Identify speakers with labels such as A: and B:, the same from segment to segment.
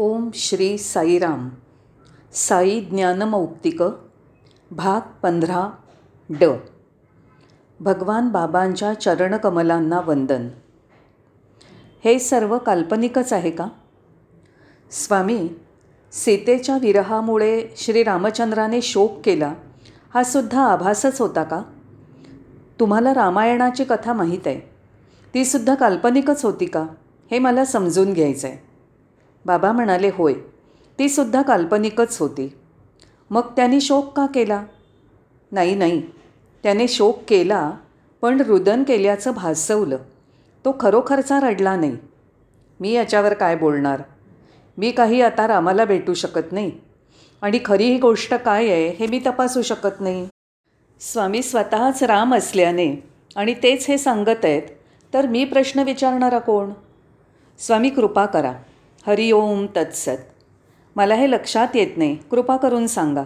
A: ओम श्री साईराम. साई ज्ञानमौक्तिक भाग पंधरा ड. भगवान बाबांच्या चरणकमलांना वंदन. हे सर्व काल्पनिकच आहे का? स्वामी सीतेच्या विरहामुळे श्री रामचंद्राने शोक केला हा सुद्धा आभासच होता का? तुम्हाला रामायणाची कथा माहीत आहे. तीसुद्धा काल्पनिकच होती का? हे मला समजून घ्यायचं आहे बाबा म्हणाले होय. तीसुद्धा काल्पनिकच होती. मग त्यांनी शोक का केला? नाही नाही. त्याने शोक केला पण रुदन केल्याचं भासवलं. तो खरोखरचा रडला नाही. मी याच्यावर काय बोलणार? मी काही आता रामाला भेटू शकत नाही. आणि खरी ही गोष्ट काय आहे हे मी तपासू शकत नाही. स्वामी स्वतःच राम असल्याने आणि तेच हे सांगत आहेत तर मी प्रश्न विचारणारा कोण? स्वामी कृपा करा. हरिओम तत्सत. मला हे लक्षात येत नाही. कृपा करून सांगा.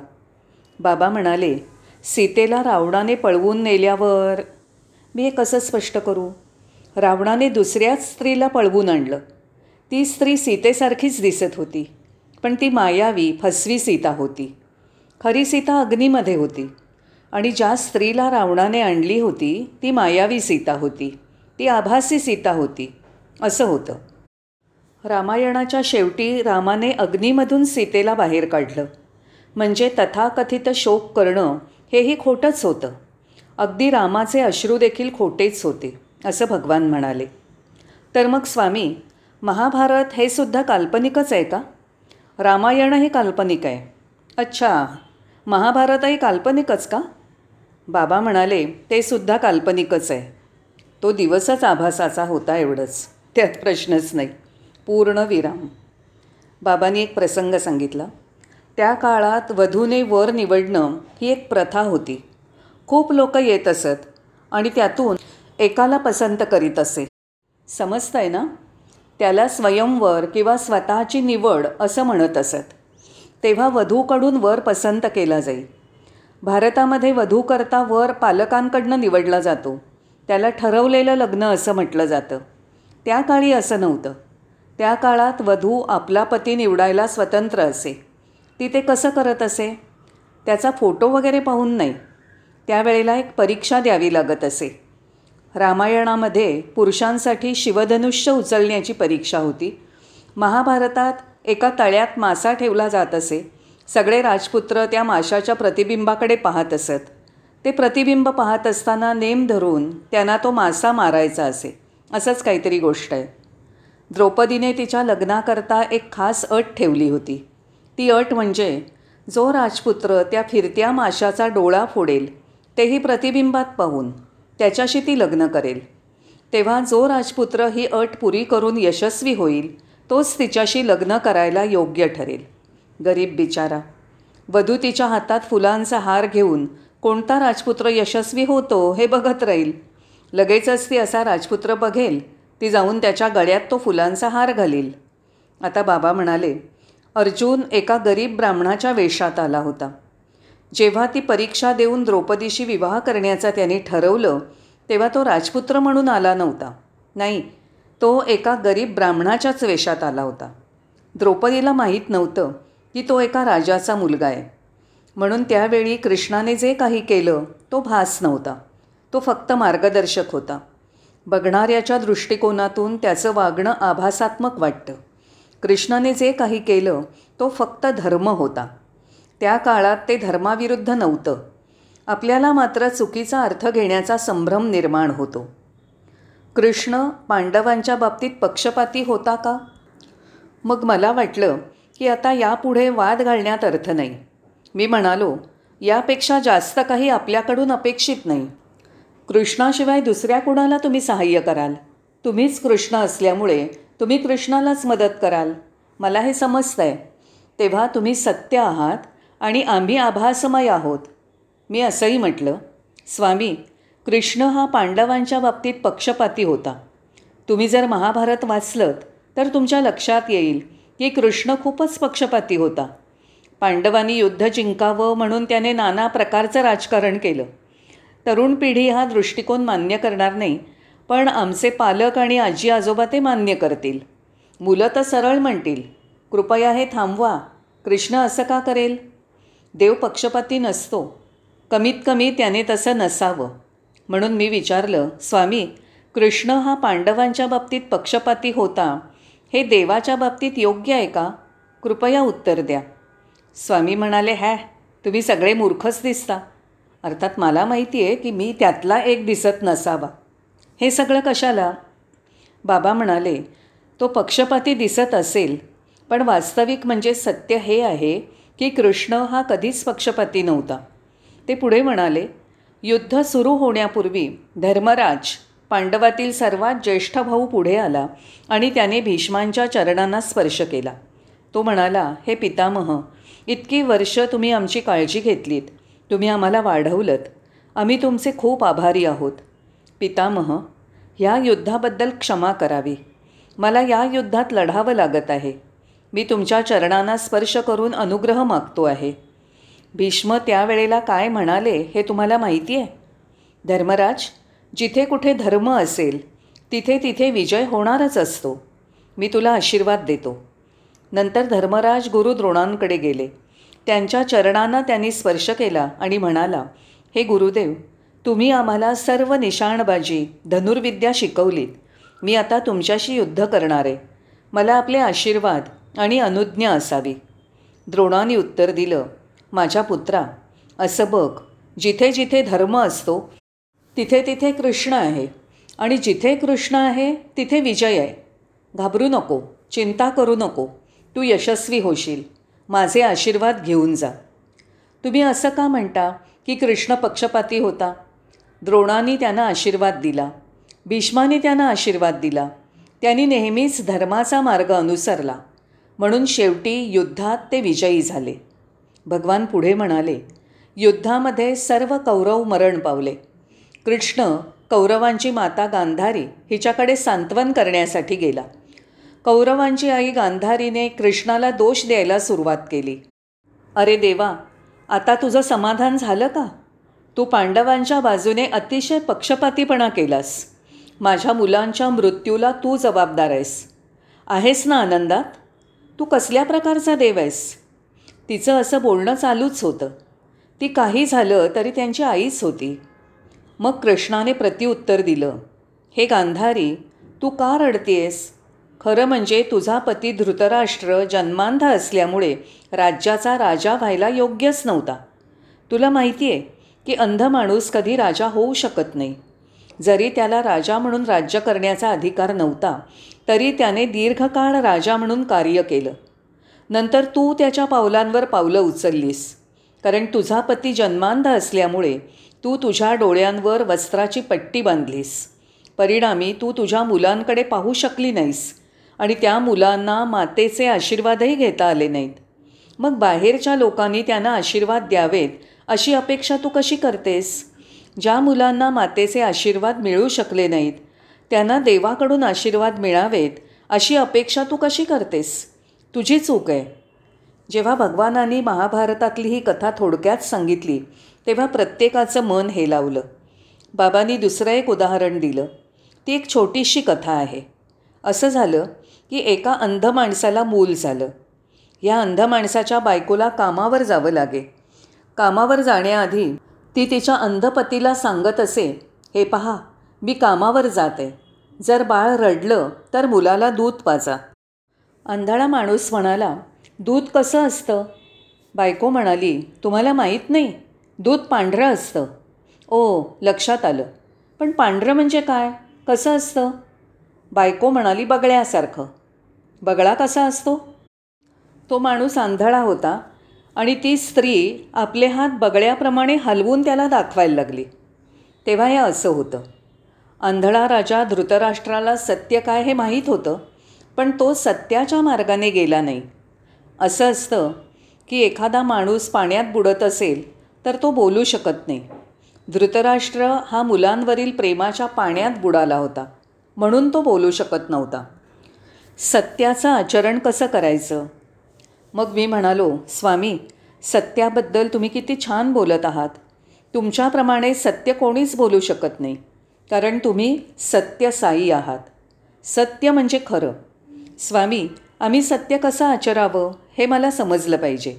A: बाबा म्हणाले सीतेला रावणाने पळवून नेल्यावर. मी हे कसं स्पष्ट करू? रावणाने दुसऱ्याच स्त्रीला पळवून आणलं. ती स्त्री सीतेसारखीच दिसत होती पण ती मायावी फसवी सीता होती. खरी सीता अग्नीमध्ये होती आणि ज्या स्त्रीला रावणाने आणली होती ती मायावी सीता होती. ती आभासी सीता होती. असं होतं. रामायणाच्या शेवटी रामाने अग्नीमधून सीतेला बाहेर काढलं. म्हणजे तथाकथित शोक करणं हेही खोटंच होतं. अगदी रामाचे अश्रू देखील खोटेच होते असं भगवान म्हणाले. तर मग स्वामी महाभारत हे सुद्धा काल्पनिकच आहे का? रामायणही काल्पनिक आहे. अच्छा महाभारतही काल्पनिकच का? बाबा म्हणाले ते सुद्धा काल्पनिकच आहे. तो दिवसच आभासाचा होता एवढंच. त्यात प्रश्नच नाही. पूर्ण विराम बाबांनी एक प्रसंग सांगितला. त्या काळात वधूने वर निवडणं ही एक प्रथा होती. खूप लोक येत असत आणि त्यातून एकाला पसंत करीत असे. समजतं आहे ना? त्याला स्वयंवर किंवा स्वतःची निवड असं म्हणत असत. तेव्हा वधूकडून वर पसंत केला जाईल भारतामध्ये वधूकरता वर पालकांकडनं निवडला जातो. त्याला ठरवलेलं लग्न असं म्हटलं जातं. त्या काळी असं नव्हतं. त्या काळात वधू आपला पती निवडायला स्वतंत्र असे. ती ते कसं करत असे? त्याचा फोटो वगैरे पाहून नाही. त्यावेळेला एक परीक्षा द्यावी लागत असे. रामायणामध्ये पुरुषांसाठी शिवधनुष्य उचलण्याची परीक्षा होती. महाभारतात एका तळ्यात मासा ठेवला जात असे. सगळे राजपुत्र त्या माशाच्या प्रतिबिंबाकडे पाहत असत. ते प्रतिबिंब पाहत असताना नेम धरून त्यांना तो मासा मारायचा असे. असंच काहीतरी गोष्ट आहे. द्रौपदीने तिच्या लग्नाकरता एक खास अट ठेवली होती. ती अट म्हणजे जो राजपुत्र त्या फिरत्या माशाचा डोळा फोडेल तेही प्रतिबिंबात पाहून त्याच्याशी ती लग्न करेल. तेव्हा जो राजपुत्र ही अट पुरी करून यशस्वी होईल तोच तिच्याशी लग्न करायला योग्य ठरेल. गरीब बिचारा वधू तिच्या हातात फुलांचा हार घेऊन कोणता राजपुत्र यशस्वी होतो हे बघत राहील. लगेचच ती असा राजपुत्र बघेल ती जाऊन त्याच्या गळ्यात तो फुलांचा हार घालील. आता बाबा म्हणाले अर्जुन एका गरीब ब्राह्मणाच्या वेशात आला होता. जेव्हा ती परीक्षा देऊन द्रौपदीशी विवाह करण्याचा त्याने ठरवलं तेव्हा तो राजपुत्र म्हणून आला नव्हता. नाही तो एका गरीब ब्राह्मणाच्याच वेशात आला होता. द्रौपदीला माहीत नव्हतं की तो एका राजाचा मुलगा आहे. म्हणून त्यावेळी कृष्णाने जे काही केलं तो भास नव्हता. तो फक्त मार्गदर्शक होता. बघणाऱ्याच्या दृष्टिकोनातून त्याचं वागणं आभासात्मक वाटतं. कृष्णाने जे काही केलं तो फक्त धर्म होता. त्या काळात ते धर्माविरुद्ध नव्हतं. आपल्याला मात्र चुकीचा अर्थ घेण्याचा संभ्रम निर्माण होतो. कृष्ण पांडवांच्या बाबतीत पक्षपाती होता का? मग मला वाटलं की आता यापुढे वाद घालण्यात अर्थ नाही. मी म्हणालो यापेक्षा जास्त काही आपल्याकडून अपेक्षित नाही. कृष्णाशिवाय दुसऱ्या कुणाला तुम्ही सहाय्य कराल? तुम्हीच कृष्ण असल्यामुळे तुम्ही कृष्णालाच मदत कराल. मला हे समजतं आहे तेव्हा तुम्ही सत्य आहात आणि आम्ही आभासमय आहोत. मी असंही म्हटलं स्वामी कृष्ण हा पांडवांच्या बाबतीत पक्षपाती होता. तुम्ही जर महाभारत वाचलं तर तुमच्या लक्षात येईल की कृष्ण खूपच पक्षपाती होता. पांडवांनी युद्ध जिंकावं म्हणून त्याने नाना प्रकारचं राजकारण केलं. तरुण पिढी हा दृष्टिकोन मान्य करणार नाही पण आमचे पालक आणि आजी आजोबा ते मान्य करतील. मुलं तर सरळ म्हणतील कृपया हे थांबवा कृष्ण असं का करेल? देव पक्षपाती नसतो कमीत कमी त्याने तसं नसावं. म्हणून मी विचारलं स्वामी कृष्ण हा पांडवांच्या बाबतीत पक्षपाती होता हे देवाच्या बाबतीत योग्य आहे का? कृपया उत्तर द्या. स्वामी म्हणाले हॅ तुम्ही सगळे मूर्खच दिसता. अर्थात मला माहिती आहे की मी त्यातला एक दिसत नसावा. हे सगळं कशाला? बाबा म्हणाले तो पक्षपाती दिसत असेल पण वास्तविक म्हणजे सत्य हे आहे की कृष्ण हा कधीच पक्षपाती नव्हता. ते पुढे म्हणाले युद्ध सुरू होण्यापूर्वी धर्मराज पांडवातील सर्वात ज्येष्ठ भाऊ पुढे आला आणि त्याने भीष्मांच्या चरणांना स्पर्श केला. तो म्हणाला हे पितामह इतकी वर्ष तुम्ही आमची काळजी घेतलीत. तुम्ही आम्हाला वाढवलंत. आम्ही तुमचे खूप आभारी आहोत. पितामह ह्या युद्धाबद्दल क्षमा करावी. मला या युद्धात लढावं लागत आहे. मी तुमच्या चरणांना स्पर्श करून अनुग्रह मागतो आहे. भीष्म त्यावेळेला काय म्हणाले हे तुम्हाला माहिती आहे? धर्मराज जिथे कुठे धर्म असेल तिथे तिथे विजय होणारच असतो. मी तुला आशीर्वाद देतो. नंतर धर्मराज गुरु द्रोणांकडे गेले. त्यांच्या चरणांना त्यांनी स्पर्श केला आणि म्हणाला हे गुरुदेव तुम्ही आम्हाला सर्व निशाणबाजी धनुर्विद्या शिकवलीत. मी आता तुमच्याशी युद्ध करणार आहे. मला आपले आशीर्वाद आणि अनुज्ञा असावी. द्रोणाने उत्तर दिलं माझ्या पुत्रा असं बघ जिथे जिथे धर्म असतो तिथे तिथे कृष्ण आहे. आणि जिथे कृष्ण आहे तिथे विजय आहे. घाबरू नको चिंता करू नको. तू यशस्वी होशील. माझे आशीर्वाद घेऊन जा. तुम्ही असं का म्हणता की कृष्ण पक्षपाती होता? द्रोणाने त्यांना आशीर्वाद दिला. भीष्माने त्यांना आशीर्वाद दिला. त्यांनी नेहमीच धर्माचा मार्ग अनुसरला. म्हणून शेवटी युद्धात ते विजयी झाले. भगवान पुढे म्हणाले युद्धामध्ये सर्व कौरव मरण पावले. कृष्ण कौरवांची माता गांधारी हिच्याकडे सांत्वन करण्यासाठी गेला. कौरवांची आई गांधारीने कृष्णाला दोष द्यायला सुरुवात केली. अरे देवा आता तुझं समाधान झालं का? तू पांडवांच्या बाजूने अतिशय पक्षपातीपणा केलास. माझ्या मुलांच्या मृत्यूला तू जबाबदार आहेस. आहेस ना आनंदात? तू कसल्या प्रकारचा देव आहेस? तिचं असं बोलणं चालूच होतं. ती काही झालं तरी त्यांची आईच होती. मग कृष्णाने प्रत्युत्तर दिलं हे गांधारी तू का रडतीयस? खरं म्हणजे तुझा पती धृतराष्ट्र जन्मांध असल्यामुळे राज्याचा राजा व्हायला योग्यच नव्हता. तुला माहिती आहे की अंध माणूस कधी राजा होऊ शकत नाही. जरी त्याला राजा म्हणून राज्य करण्याचा अधिकार नव्हता तरी त्याने दीर्घकाळ राजा म्हणून कार्य केलं. नंतर तू त्याच्या पावलांवर पावलं उचललीस. कारण तुझा पती जन्मांध असल्यामुळे तू तुझ्या डोळ्यांवर वस्त्राची पट्टी बांधलीस. परिणामी तू तुझ्या मुलांकडे पाहू शकली नाहीस. आणि त्या मुलांना मातेचे आशीर्वादही घेता आले नाहीत. मग बाहेरच्या लोकांनी त्यांना आशीर्वाद द्यावेत अशी अपेक्षा तू कशी करतेस? ज्या मुलांना मातेचे आशीर्वाद मिळू शकले नाहीत त्यांना देवाकडून आशीर्वाद मिळावेत अशी अपेक्षा तू कशी करतेस? तुझी चूक आहे. जेव्हा भगवानांनी महाभारतातली ही कथा थोडक्यात सांगितली तेव्हा प्रत्येकाचं मन हे लावलं. बाबांनी दुसरं एक उदाहरण दिलं. ती एक छोटीशी कथा आहे. असं झालं की एका अंध माणसाला मूल झालं. या अंध माणसाच्या बायकोला कामावर जावं लागे. कामावर जाण्याआधी ती तिच्या अंधपतीला सांगत असे हे पहा मी कामावर जाते. जर बाळ रडलं तर मुलाला दूध पाजा. अंधळा माणूस म्हणाला दूध कसं असतं? बायको म्हणाली तुम्हाला माहीत नाही दूध पांढरं असतं. ओ लक्षात आलं. पण पांढरं म्हणजे काय? कसं असतं? बायको म्हणाली बगळ्यासारखं. बगळा कसा असतो? तो माणूस आंधळा होता आणि ती स्त्री आपले हात बगळ्याप्रमाणे हलवून त्याला दाखवायला लागली. तेव्हा हे असं होतं. आंधळा राजा धृतराष्ट्राला सत्य काय हे माहीत होतं पण तो सत्याच्या मार्गाने गेला नाही. असं असतं की एखादा माणूस पाण्यात बुडत असेल तर तो बोलू शकत नाही. धृतराष्ट्र हा मुलांवरील प्रेमाच्या पाण्यात बुडाला होता म्हणून तो बोलू शकत नव्हता. सत्याचं आचरण कसं करायचं? मग मी म्हणालो स्वामी सत्याबद्दल तुम्ही किती छान बोलत आहात. तुमच्याप्रमाणे सत्य कोणीच बोलू शकत नाही कारण तुम्ही सत्य साई आहात. सत्य म्हणजे खरं. स्वामी आम्ही सत्य कसं आचरावं हे मला समजलं पाहिजे.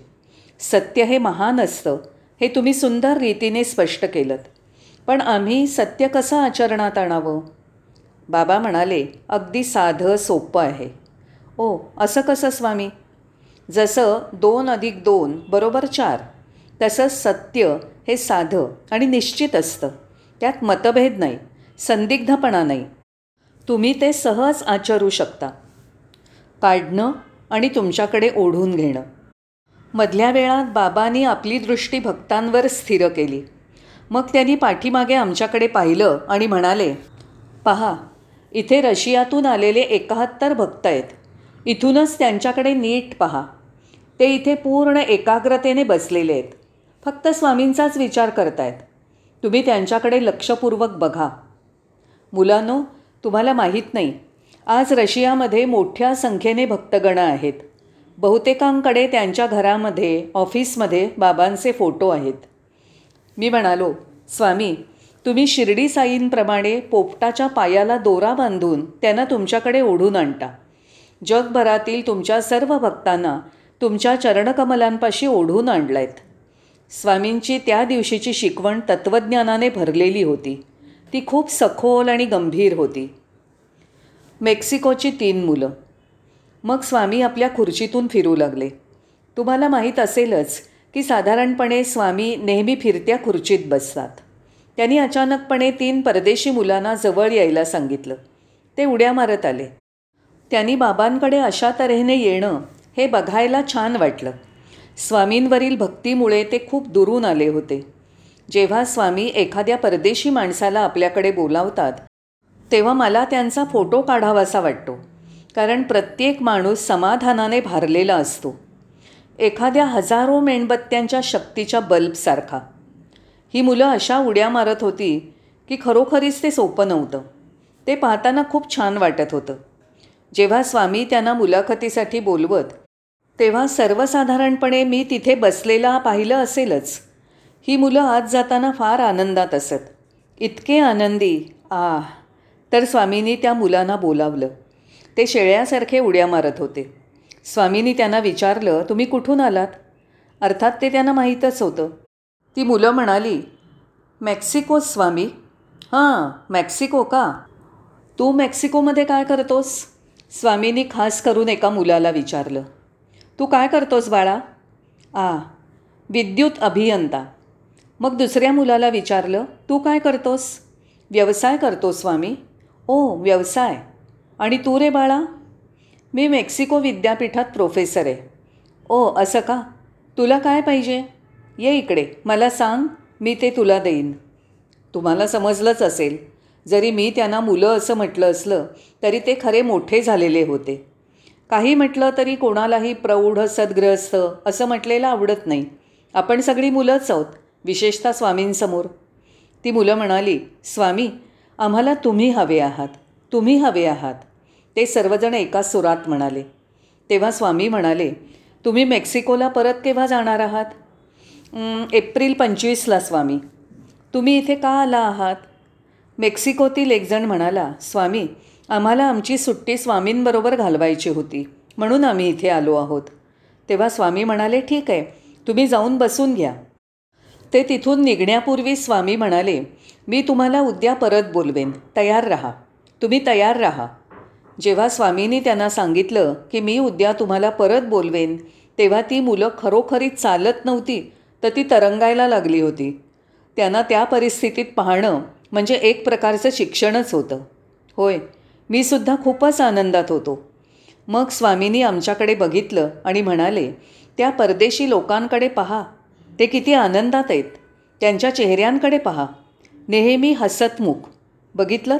A: सत्य हे महान असतं हे तुम्ही सुंदर रीतीने स्पष्ट केलं पण आम्ही सत्य कसं आचरणात आणावं? बाबा म्हणाले अगदी साधं सोपं आहे. ओ असं कसं स्वामी? जसं दोन अधिक दोन बरोबर चार. तसं सत्य हे साधं आणि निश्चित असतं. त्यात मतभेद नाही संदिग्धपणा नाही. तुम्ही ते सहज आचरू शकता. काढणं आणि तुमच्याकडे ओढून घेणं. मधल्या वेळात बाबांनी आपली दृष्टी भक्तांवर स्थिर केली. मग त्यांनी पाठीमागे आमच्याकडे पाहिलं आणि म्हणाले पहा इथे रशियातून आलेले एकाहत्तर भक्त आहेत. इथूनच त्यांच्याकडे नीट पहा. ते इथे पूर्ण एकाग्रतेने बसलेले आहेत. फक्त स्वामींचाच विचार करतायत. तुम्ही त्यांच्याकडे लक्षपूर्वक बघा. मुलांनो तुम्हाला माहीत नाही आज रशियामध्ये मोठ्या संख्येने भक्तगण आहेत. बहुतेकांकडे त्यांच्या घरामध्ये ऑफिसमध्ये बाबांचे फोटो आहेत. मी म्हणालो स्वामी तुम्ही शिर्डी साईंप्रमाणे पोपटाच्या पायाला दोरा बांधून त्यांना तुमच्याकडे ओढून आणता. जगभरातील तुमच्या सर्व भक्तांना तुमच्या चरणकमलांपाशी ओढून आणलायत. स्वामींची त्या दिवशीची शिकवण तत्त्वज्ञानाने भरलेली होती. ती खूप सखोल आणि गंभीर होती. मेक्सिकोची तीन मुलं. मग स्वामी आपल्या खुर्चीतून फिरू लागले. तुम्हाला माहीत असेलच की साधारणपणे स्वामी नेहमी फिरत्या खुर्चीत बसतात. त्यांनी अचानकपणे तीन परदेशी मुलांना जवळ यायला सांगितलं. ते उड्या मारत आले. त्यांनी बाबांकडे अशा तऱ्हेने येणं हे बघायला छान वाटलं. स्वामींवरील भक्तीमुळे ते खूप दुरून आले होते. जेव्हा स्वामी एखाद्या परदेशी माणसाला आपल्याकडे बोलावतात तेव्हा मला त्यांचा फोटो काढावासा वाटतो कारण प्रत्येक माणूस समाधानाने भारलेला असतो. एखाद्या हजारो मेणबत्त्यांच्या शक्तीच्या बल्बसारखा. ही मुलं अशा उड्या मारत होती की खरोखरीच ते सोपं नव्हतं. ते पाहताना खूप छान वाटत होतं. जेव्हा स्वामी त्यांना मुलाखतीसाठी बोलवत तेव्हा सर्वसाधारणपणे मी तिथे बसलेला पाहिलं असेलच. ही मुलं आज जाताना फार आनंदात असत. इतके आनंदी आ तर स्वामींनी त्या मुलांना बोलावलं. ते शेळ्यासारखे उड्या मारत होते. स्वामींनी त्यांना विचारलं तुम्ही कुठून आलात? अर्थात ते त्यांना माहीतच होतं. ती मुलं म्हणाली मेक्सिको स्वामी. हां मेक्सिको का? तू मेक्सिकोमध्ये काय करतोस? स्वामींनी खास करून एका मुलाला विचारलं. तू काय करतोस बाळा? आ विद्युत अभियंता. मग दुसऱ्या मुलाला विचारलं तू काय करतोस? व्यवसाय करतो स्वामी. ओ व्यवसाय? आणि तू रे बाळा? मी मेक्सिको विद्यापीठात प्रोफेसर आहे. ओ असं का? तुला काय पाहिजे? ये इकडे मला सांग मी ते तुला देईन. तुम्हाला समजलंच असेल. जरी मी त्यांना मुलं असं म्हटलं असलं तरी ते खरे मोठे झालेले होते. काही म्हटलं तरी कोणालाही प्रौढ सद्ग्रस्त असं म्हटलेलं आवडत नाही. आपण सगळी मुलंच आहोत विशेषतः स्वामींसमोर. ती मुलं म्हणाली स्वामी आम्हाला तुम्ही हवे आहात तुम्ही हवे आहात. ते सर्वजण एका सुरात म्हणाले. तेव्हा स्वामी म्हणाले तुम्ही मेक्सिकोला परत केव्हा जाणार आहात? एप्रिल पंचवीसला स्वामी. तुम्ही इथे का आला आहात? मेक्सिकोतील एकजण म्हणाला स्वामी आम्हाला आमची सुट्टी स्वामींबरोबर घालवायची होती म्हणून आम्ही इथे आलो आहोत. तेव्हा स्वामी म्हणाले ठीक आहे तुम्ही जाऊन बसून घ्या. ते तिथून निघण्यापूर्वी स्वामी म्हणाले मी तुम्हाला उद्या परत बोलवेन तयार राहा. तुम्ही तयार राहा. जेव्हा स्वामींनी त्यांना सांगितलं की मी उद्या तुम्हाला परत बोलवेन तेव्हा ती मुलं खरोखरी चालत नव्हती तर ती तरंगायला लागली होती. त्यांना त्या परिस्थितीत पाहणं म्हणजे एक प्रकारचं शिक्षणच होतं. होय मी सुद्धा खूपच आनंदात होतो. मग स्वामींनी आमच्याकडे बघितलं आणि म्हणाले त्या परदेशी लोकांकडे पहा. ते किती आनंदात आहेत. त्यांच्या चेहऱ्यांकडे पहा. नेहमी हसतमुख. बघितलं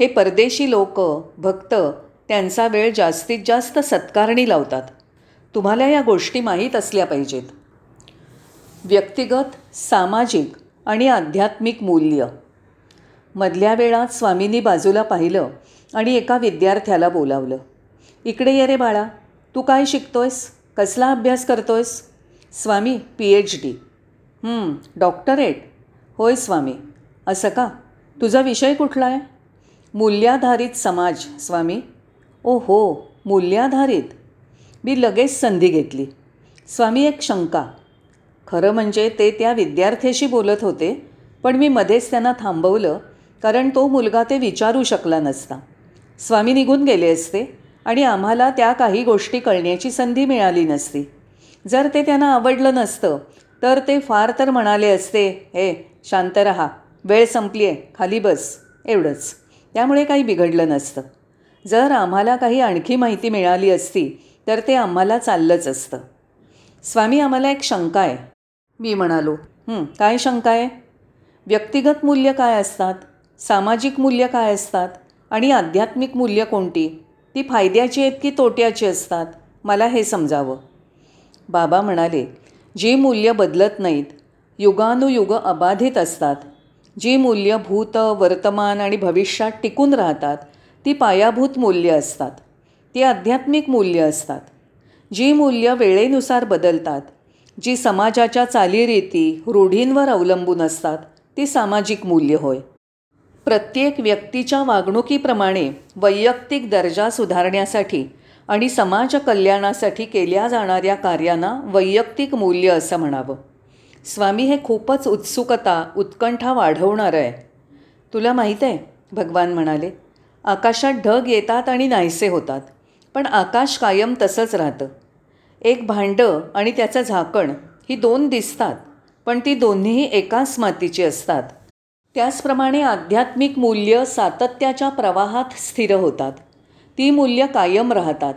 A: हे परदेशी लोक भक्त त्यांचा वेळ जास्तीत जास्त सत्कारणी लावतात. तुम्हाला या गोष्टी माहीत असल्या पाहिजेत. व्यक्तिगत सामाजिक आणि आध्यात्मिक मूल्य. मधल्या वेळात स्वामींनी बाजूला पाहिलं आणि एका विद्यार्थ्याला बोलावलं. इकडे ये रे बाळा तू काय शिकतोयस? कसला अभ्यास करतोयस? Swami P H D doctorate. होय स्वामी. असं का? तुझा विषय कुठला आहे? मूल्याधारित समाज स्वामी. ओ हो मूल्याधारित. मी लगेच संधी घेतली. स्वामी एक शंका. खरं म्हणजे ते त्या विद्यार्थ्याशी बोलत होते पण मी मध्येच त्यांना थांबवलं कारण तो मुलगा ते विचारू शकला नसता. स्वामी निघून गेले असते आणि आम्हाला त्या काही गोष्टी कळण्याची संधी मिळाली नसती. जर ते त्यांना आवडलं नसतं तर ते फार तर म्हणाले असते हे शांत रहा वेळ संपली आहे खाली बस एवढंच. त्यामुळे काही बिघडलं नसतं. जर आम्हाला काही आणखी माहिती मिळाली असती तर ते आम्हाला चाललंच असतं. स्वामी आम्हाला एक शंका आहे. मी म्हणालो काय शंका आहे? व्यक्तिगत मूल्य काय असतात? सामाजिक मूल्य काय असतात? आणि आध्यात्मिक मूल्य कोणती? ती फायद्याची आहेत की तोट्याची असतात? मला हे समजावं. बाबा म्हणाले जी मूल्य बदलत नाहीत युगानुयुग अबाधित असतात. जी मूल्य भूत वर्तमान आणि भविष्यात टिकून राहतात ती पायाभूत मूल्य असतात. ती आध्यात्मिक मूल्य असतात. जी मूल्य वेळेनुसार बदलतात जी समाजाच्या चालीरीती रूढींवर अवलंबून असतात ती सामाजिक मूल्य होय. प्रत्येक व्यक्तीच्या वागणुकीप्रमाणे वैयक्तिक दर्जा सुधारण्यासाठी आणि समाज कल्याणासाठी केल्या जाणाऱ्या कार्यांना वैयक्तिक मूल्य असं म्हणावं. स्वामी हे खूपच उत्सुकता उत्कंठा वाढवणारं आहे. तुला माहीत आहे भगवान म्हणाले आकाशात ढग येतात आणि नाहीसे होतात पण आकाश कायम तसंच राहतं. एक भांडं आणि त्याचं झाकण ही दोन दिसतात पण ती दोन्हीही एकाच मातीची असतात. त्याचप्रमाणे आध्यात्मिक मूल्य सातत्याच्या प्रवाहात स्थिर होतात. ती मूल्य कायम राहतात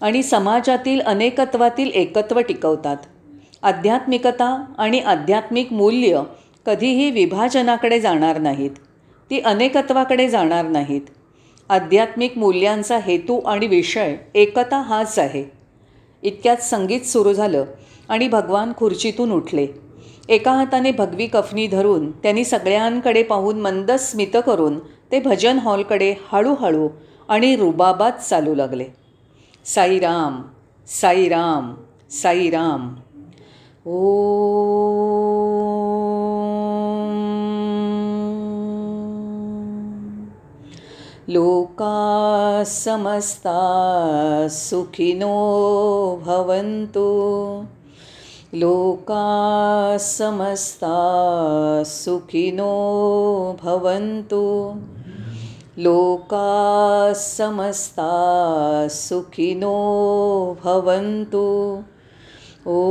A: आणि समाजातील अनेकत्वातील एकत्व टिकवतात. आध्यात्मिकता आणि आध्यात्मिक मूल्य कधीही विभाजनाकडे जाणार नाहीत. ती अनेकत्वाकडे जाणार नाहीत. आध्यात्मिक मूल्यांचा हेतू आणि विषय एकता हाच आहे. इतक्यात संगीत सुरू झालं आणि भगवान खुर्चीतून उठले. एका हाताने भगवी कफनी धरून त्यांनी सगळ्यांकडे पाहून मंद स्मित करून ते भजन हॉलकडे हळूहळू आणि रुबाबात चालू लागले. साईराम साईराम साईराम. ओ लोका समस्ता सुखिनो भवन्तु। लोका समस्ता सुखिनो भवन्तु। लोका समस्ता सुखिनो भवन्तु। ओ